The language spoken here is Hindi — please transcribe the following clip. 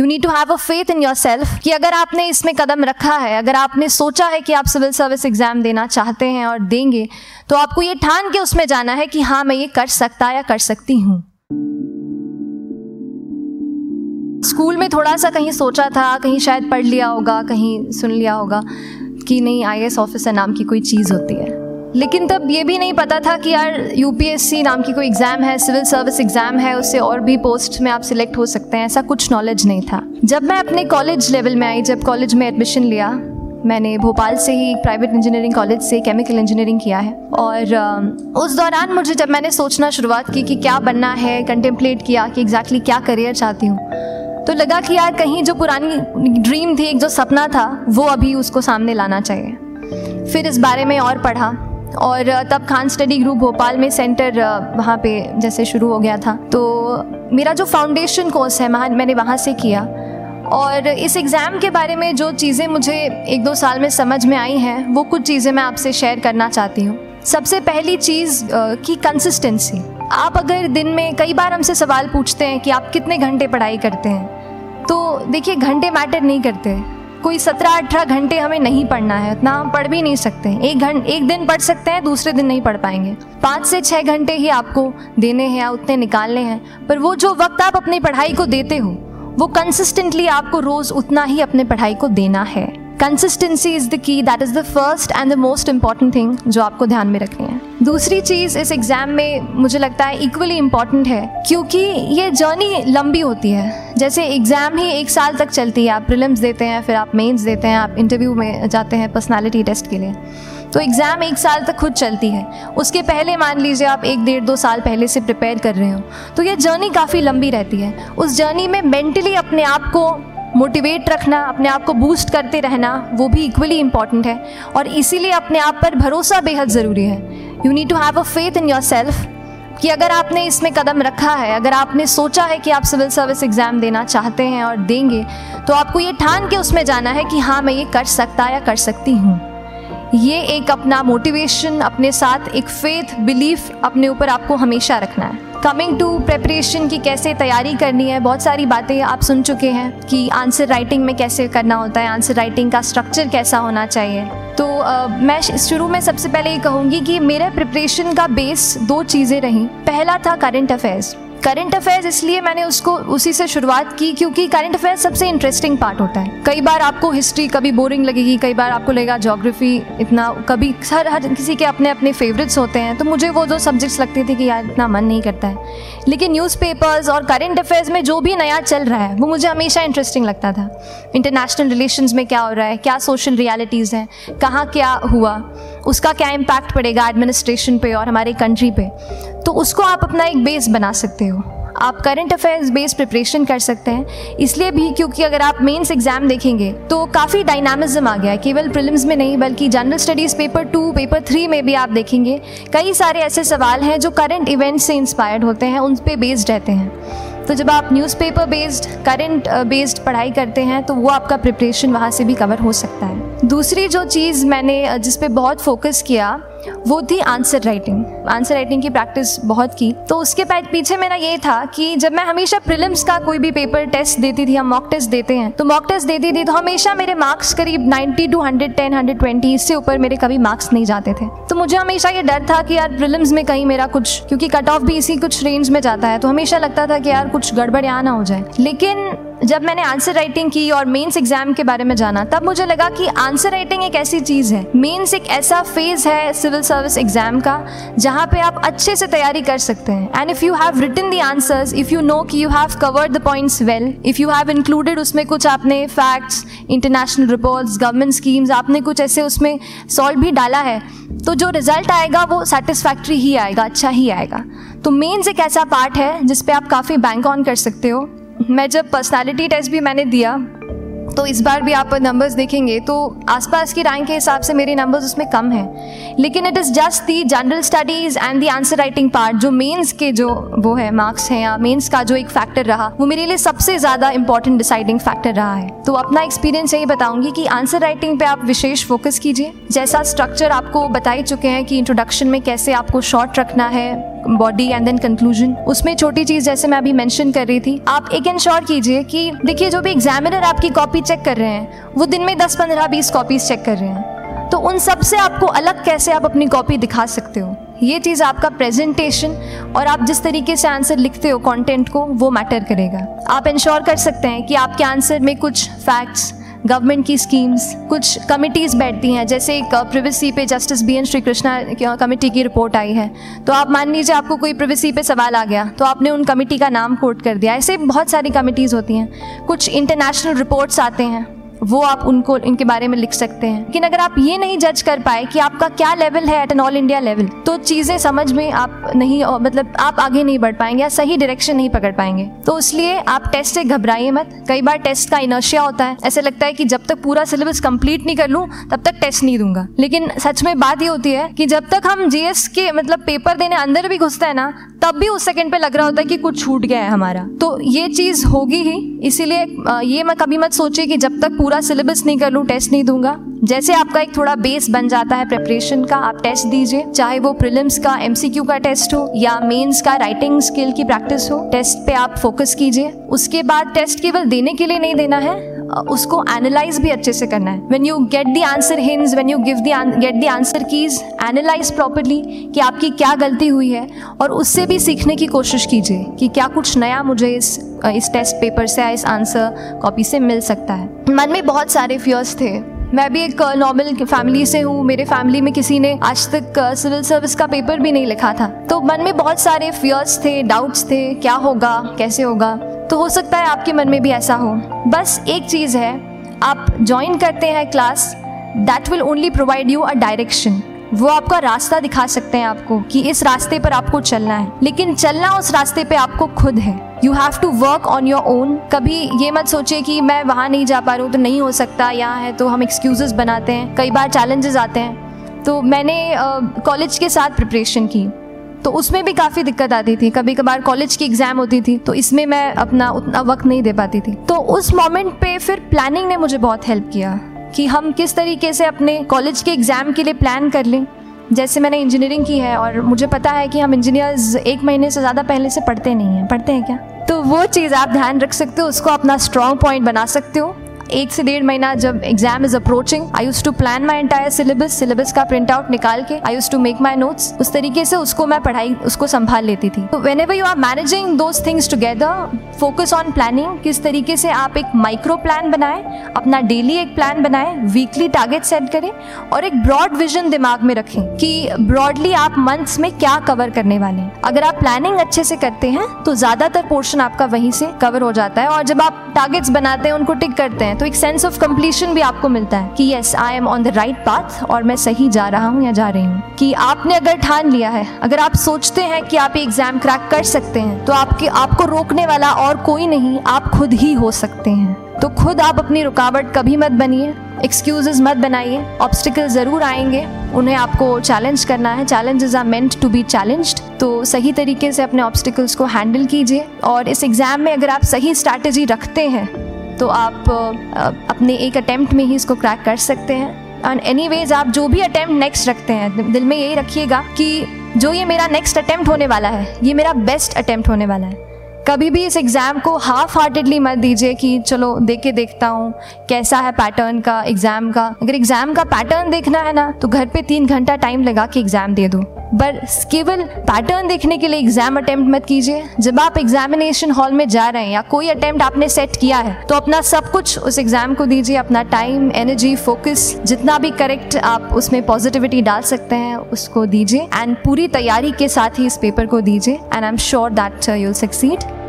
You need to have a faith in your self कि अगर आपने इसमें कदम रखा है, अगर आपने सोचा है कि आप सिविल सर्विस एग्ज़ाम देना चाहते हैं और देंगे तो आपको ये ठान के उसमें जाना है कि हाँ मैं ये कर सकता या कर सकती हूँ। स्कूल में थोड़ा सा कहीं सोचा था, कहीं शायद पढ़ लिया होगा, कहीं सुन लिया होगा कि नहीं आईएस ऑफिसर नाम की कोई चीज़ होती है। लेकिन तब ये भी नहीं पता था कि यार यूपीएससी नाम की कोई एग्ज़ाम है सिविल सर्विस एग्ज़ाम है, उससे और भी पोस्ट में आप सिलेक्ट हो सकते हैं, ऐसा कुछ नॉलेज नहीं था। जब मैं अपने कॉलेज लेवल में आई, जब कॉलेज में एडमिशन लिया, मैंने भोपाल से ही प्राइवेट इंजीनियरिंग कॉलेज से केमिकल इंजीनियरिंग किया है। और उस दौरान मुझे जब मैंने सोचना शुरुआत की कि क्या बनना है कंटेम्पलेट किया कि एग्जैक्टली क्या करियर चाहती हूँ तो लगा कि यार कहीं जो पुरानी ड्रीम थी, एक जो सपना था, वो अभी उसको सामने लाना चाहिए। फिर इस बारे में और पढ़ा। और तब खान स्टडी ग्रुप भोपाल में सेंटर वहाँ पे जैसे शुरू हो गया था। तो मेरा जो फाउंडेशन कोर्स है मैंने वहाँ से किया। और इस एग्ज़ाम के बारे में जो चीज़ें मुझे एक दो साल में समझ में आई हैं, वो कुछ चीज़ें मैं आपसे शेयर करना चाहती हूँ। सबसे पहली चीज़ की कंसिस्टेंसी आप अगर दिन में कई बार हमसे सवाल पूछते हैं कि आप कितने घंटे पढ़ाई करते हैं तो देखिए, घंटे मैटर नहीं करते। कोई सत्रह, अठारह घंटे हमें नहीं पढ़ना है, उतना हम पढ़ भी नहीं सकते। एक घंटे एक दिन पढ़ सकते हैं, दूसरे दिन नहीं पढ़ पाएँगे। पाँच से छः घंटे ही आपको देने हैं या उतने निकालने हैं, पर वो जो वक्त आप अपनी पढ़ाई को देते हो, वो कंसिस्टेंटली आपको रोज़ उतना ही अपने पढ़ाई को देना है। Consistency is the key that is the first and the most important thing जो आपको ध्यान में रखनी है। दूसरी चीज़ इस एग्ज़ाम में मुझे लगता है इक्वली इंपॉर्टेंट है, क्योंकि ये जर्नी लंबी होती है। जैसे एग्ज़ाम ही एक साल तक चलती है, आप प्रिलिम्स देते हैं, फिर आप मेंस देते हैं, आप इंटरव्यू में जाते हैं पर्सनालिटी टेस्ट के लिए। तो एग्ज़ाम एक साल तक खुद चलती है। उसके पहले मान लीजिए आप एक डेढ़ दो साल पहले से प्रिपेयर कर रहे हो तो ये जर्नी काफ़ी लंबी रहती है। उस जर्नी में मेंटली अपने आप को मोटिवेट रखना, अपने आप को बूस्ट करते रहना, वो भी इक्वली इंपॉर्टेंट है। और इसीलिए अपने आप पर भरोसा बेहद ज़रूरी है। You need to have a faith in your self कि अगर आपने इसमें कदम रखा है, अगर आपने सोचा है कि आप सिविल सर्विस एग्ज़ाम देना चाहते हैं और देंगे तो आपको ये ठान के उसमें जाना है कि हाँ मैं ये कर सकता या कर सकती हूँ। ये एक अपना मोटिवेशन अपने साथ एक फेथ बिलीफ अपने ऊपर आपको हमेशा रखना है। कमिंग टू प्रेपरेशन की कैसे तैयारी करनी है बहुत सारी बातें आप सुन चुके हैं कि आंसर राइटिंग में कैसे करना होता है आंसर राइटिंग का स्ट्रक्चर कैसा होना चाहिए। तो आ, मैं शुरू में सबसे पहले ये कहूँगी कि मेरे प्रिपरेशन का बेस दो चीज़ें रहीं। पहला था करंट अफेयर्स करंट अफेयर्स इसलिए मैंने उसको, उसी से शुरुआत की क्योंकि करंट अफेयर्स सबसे इंटरेस्टिंग पार्ट होता है। कई बार आपको हिस्ट्री कभी बोरिंग लगेगी, कई बार आपको लगेगा जोग्राफी इतना, कभी हर हर किसी के अपने अपने फेवरेट्स होते हैं तो मुझे वो दो सब्जेक्ट्स लगते थे कि यार इतना मन नहीं करता है। लेकिन न्यूज़पेपर्स और करंट अफेयर्स में जो भी नया चल रहा है, वो मुझे हमेशा इंटरेस्टिंग लगता था। इंटरनेशनल रिलेशन में क्या हो रहा है, क्या सोशल रियलिटीज़ हैं, कहाँ क्या हुआ उसका क्या इम्पैक्ट पड़ेगा एडमिनिस्ट्रेशन पे और हमारे कंट्री पे? तो उसको आप अपना एक बेस बना सकते हो। आप करंट अफेयर्स बेस्ड प्रिपरेशन कर सकते हैं। इसलिए भी क्योंकि अगर आप मेंस एग्ज़ाम देखेंगे तो काफ़ी डायनामिज्म आ गया है। केवल प्रिलिम्स में नहीं, बल्कि general studies paper two paper three में भी आप देखेंगे, कई सारे ऐसे सवाल हैं जो करंट इवेंट्स से इंस्पायर्ड होते हैं, उन पर बेस्ड रहते हैं। तो जब आप न्यूज़पेपर बेस्ड करंट बेस्ड पढ़ाई करते हैं तो वो आपका प्रिपरेशन वहाँ से भी कवर हो सकता है। दूसरी जो चीज़ मैंने जिस पे बहुत फोकस किया वो थी आंसर राइटिंग आंसर राइटिंग की प्रैक्टिस बहुत की। तो उसके पीछे मेरा ये था कि जब मैं हमेशा प्रिलिम्स का कोई भी पेपर टेस्ट देती थी, हम मॉक टेस्ट देते हैं तो मॉक टेस्ट देती थी तो हमेशा मेरे मार्क्स करीब 90 टू 110 120 इससे ऊपर मेरे कभी मार्क्स नहीं जाते थे। तो मुझे हमेशा ये डर था कि यार प्रिलिम्स में कहीं मेरा कुछ, क्योंकि कट ऑफ़ भी इसी कुछ रेंज में जाता है तो हमेशा लगता था कि यार कुछ गड़बड़ यहाँ ना हो जाए। लेकिन जब मैंने आंसर राइटिंग की और मेंस एग्ज़ाम के बारे में जाना, तब मुझे लगा कि आंसर राइटिंग एक ऐसी चीज़ है। मेंस एक ऐसा फ़ेज़ है सिविल सर्विस एग्ज़ाम का, जहाँ पे आप अच्छे से तैयारी कर सकते हैं। And if you have written the answers if you know कि you have covered the points well if you have included उसमें कुछ आपने facts international reports government schemes आपने कुछ ऐसे उसमें सॉल्व भी डाला है तो जो रिज़ल्ट आएगा वो सेटिस्फैक्ट्री ही आएगा अच्छा ही आएगा। तो मेन्स एक ऐसा पार्ट है जिसपे आप काफ़ी बैंक ऑन कर सकते हो। मैं जब पर्सनालिटी टेस्ट भी मैंने दिया तो इस बार भी आप नंबर्स देखेंगे तो आसपास की रैंक के हिसाब से मेरे नंबर्स उसमें कम हैं। लेकिन it is just the general studies and the answer writing part जो मेंस के जो वो है मार्क्स हैं, या मेंस का जो एक फैक्टर रहा, वो मेरे लिए सबसे ज़्यादा इंपॉर्टेंट डिसाइडिंग फैक्टर रहा है। तो अपना एक्सपीरियंस यही बताऊँगी कि आंसर राइटिंग पे आप विशेष फोकस कीजिए। जैसा स्ट्रक्चर आपको बता ही चुके हैं कि इंट्रोडक्शन में कैसे आपको शॉर्ट रखना है बॉडी एंड देन कंक्लूजन उसमें छोटी चीज़ जैसे मैं अभी मेंशन कर रही थी, आप एक इंश्योर कीजिए कि देखिए, जो भी एग्जामिनर आपकी कॉपी चेक कर रहे हैं, वो दिन में दस, पंद्रह, बीस कॉपीज चेक कर रहे हैं। तो उन सबसे आपको अलग कैसे आप अपनी कॉपी दिखा सकते हो? ये चीज़ आपका प्रेजेंटेशन और आप जिस तरीके से आंसर लिखते हो कंटेंट को, वो मैटर करेगा। आप इंश्योर कर सकते हैं कि आपके आंसर में कुछ फैक्ट्स गवर्नमेंट की स्कीम्स, कुछ कमिटीज़ बैठती हैं, जैसे एक प्रिवेसी पे justice B N Shri Krishna committee की रिपोर्ट आई है। तो आप मान लीजिए आपको कोई प्रिवेसी पे सवाल आ गया तो आपने उन कमेटी का नाम कोट कर दिया। ऐसे बहुत सारी कमिटीज़ होती हैं। कुछ इंटरनेशनल रिपोर्ट्स आते हैं। वो आप उनको, इनके बारे में लिख सकते हैं। लेकिन अगर आप ये नहीं जज कर पाए कि आपका क्या लेवल है at an all India level तो चीज़ें समझ में आप नहीं मतलब आप आगे नहीं बढ़ पाएँगे या सही डायरेक्शन नहीं पकड़ पाएँगे। तो इसलिए आप टेस्ट से घबराइए मत। कई बार टेस्ट का इनर्शिया होता है। ऐसे लगता है कि जब तक पूरा सिलेबस कंप्लीट नहीं कर लूँ, तब तक टेस्ट नहीं दूँगा। लेकिन सच में बात ये होती है कि जब तक हम जीएस के मतलब पेपर देने अंदर भी घुसते हैं ना तब भी उस सेकंड पे लग रहा होता है कि कुछ छूट गया है हमारा। तो ये चीज़ होगी ही, इसीलिए ये मैं कभी मत सोचिए कि जब तक पूरा सिलेबस नहीं कर लूँ टेस्ट नहीं दूँगा। जैसे आपका एक थोड़ा बेस बन जाता है प्रिपरेशन का, आप टेस्ट दीजिए। चाहे वो प्रिलिम्स का एमसीक्यू का टेस्ट हो, या मेंस का राइटिंग स्किल की प्रैक्टिस हो टेस्ट पे आप फोकस कीजिए। उसके बाद टेस्ट केवल देने के लिए नहीं देना है उसको एनालाइज भी अच्छे से करना है। When you get the answer hints when you give the get the answer keys analyse properly कि आपकी क्या गलती हुई है और उससे भी सीखने की कोशिश कीजिए कि क्या कुछ नया मुझे इस इस टेस्ट पेपर से या इस आंसर कॉपी से मिल सकता है। मन में बहुत सारे फियर्स थे। मैं भी एक नॉर्मल फैमिली से हूँ। मेरे फैमिली में किसी ने आज तक सिविल सर्विस का पेपर भी नहीं लिखा था। तो मन में बहुत सारे फियर्स थे डाउट्स थे। क्या होगा? कैसे होगा? तो हो सकता है आपके मन में भी ऐसा हो। बस एक चीज़ है आप ज्वाइन करते हैं class that will only provide you a direction वो आपका रास्ता दिखा सकते हैं आपको कि इस रास्ते पर आपको चलना है। लेकिन चलना उस रास्ते पे आपको खुद है। You have to work on your own कभी ये मत सोचे कि मैं वहाँ नहीं जा पा रहा हूँ तो नहीं हो सकता यहाँ है तो हम एक्सक्यूजेस बनाते हैं कई बार चैलेंजेस आते हैं। तो मैंने कॉलेज uh, के साथ प्रिपरेशन की। तो उसमें भी काफ़ी दिक्कत आती थी। कभी कभार कॉलेज की एग्ज़ाम होती थी तो इसमें मैं अपना उतना वक्त नहीं दे पाती थी। तो उस मोमेंट पे फिर प्लानिंग ने मुझे बहुत हेल्प किया कि हम किस तरीके से अपने कॉलेज के एग्ज़ाम के लिए प्लान कर लें। जैसे मैंने इंजीनियरिंग की है और मुझे पता है कि हम इंजीनियर्स एक महीने से ज़्यादा पहले से पढ़ते नहीं हैं। पढ़ते हैं क्या? तो वो चीज़ आप ध्यान रख सकते हो, उसको अपना स्ट्रॉन्ग पॉइंट बना सकते हो। एक से डेढ़ महीना जब exam is approaching I used to plan my entire syllabus syllabus का प्रिंट आउट निकाल के I used to make my notes उस तरीके से उसको मैं पढ़ाई, उसको संभाल लेती थी। तो whenever you are managing those things together focus on planning किस तरीके से आप एक माइक्रो प्लान बनाएँ, अपना डेली एक प्लान बनाएँ वीकली टारगेट सेट करें और एक ब्रॉड विजन दिमाग में रखें कि ब्रॉडली आप मंथ्स में क्या कवर करने वाले हैं। अगर आप प्लानिंग अच्छे से करते हैं तो ज़्यादातर पोर्शन आपका वहीं से कवर हो जाता है और जब आप टारगेट्स बनाते हैं, उनको टिक करते हैं तो एक सेंस ऑफ़ कंप्लीशन भी आपको मिलता है कि yes I am on the right path और मैं सही जा रहा हूँ या जा रही हूँ। कि आपने अगर ठान लिया है, अगर आप सोचते हैं कि आप एग्ज़ाम क्रैक कर सकते हैं तो आपके, आपको रोकने वाला और कोई नहीं, आप खुद ही हो सकते हैं। तो खुद आप अपनी रुकावट कभी मत बनिए एक्सक्यूजेज मत बनाइए ऑब्स्टिकल ज़रूर आएँगे। उन्हें आपको चैलेंज करना है। Challenges are meant to be challenged तो सही तरीके से अपने ऑब्स्टिकल्स को हैंडल कीजिए। और इस एग्ज़ाम में अगर आप सही स्ट्रैटेजी रखते हैं तो आप अपने एक अटैम्प्ट में ही इसको क्रैक कर सकते हैं। एंड एनी वेज आप जो भी अटैम्प्ट नेक्स्ट रखते हैं, दिल में यही रखिएगा कि जो ये मेरा नेक्स्ट अटैम्प्ट होने वाला है, ये मेरा बेस्ट अटैम्प्ट होने वाला है। कभी भी इस एग्ज़ाम को हाफ़ हार्टेडली मत दीजिए कि चलो देख के देखता हूँ, कैसा है पैटर्न का एग्ज़ाम का। अगर एग्ज़ाम का पैटर्न देखना है ना तो घर पे तीन घंटा टाइम लगा के एग्ज़ाम दे दो। बस केवल पैटर्न देखने के लिए एग्ज़ाम अटेम्प्ट मत कीजिए। जब आप एग्जामिनेशन हॉल में जा रहे हैं या कोई अटेम्प्ट आपने सेट किया है तो अपना सब कुछ उस एग्ज़ाम को दीजिए। अपना टाइम एनर्जी फोकस जितना भी करेक्ट आप उसमें पॉजिटिविटी डाल सकते हैं, उसको दीजिए। एंड पूरी तैयारी के साथ ही इस पेपर को दीजिए। And I am sure that you'll succeed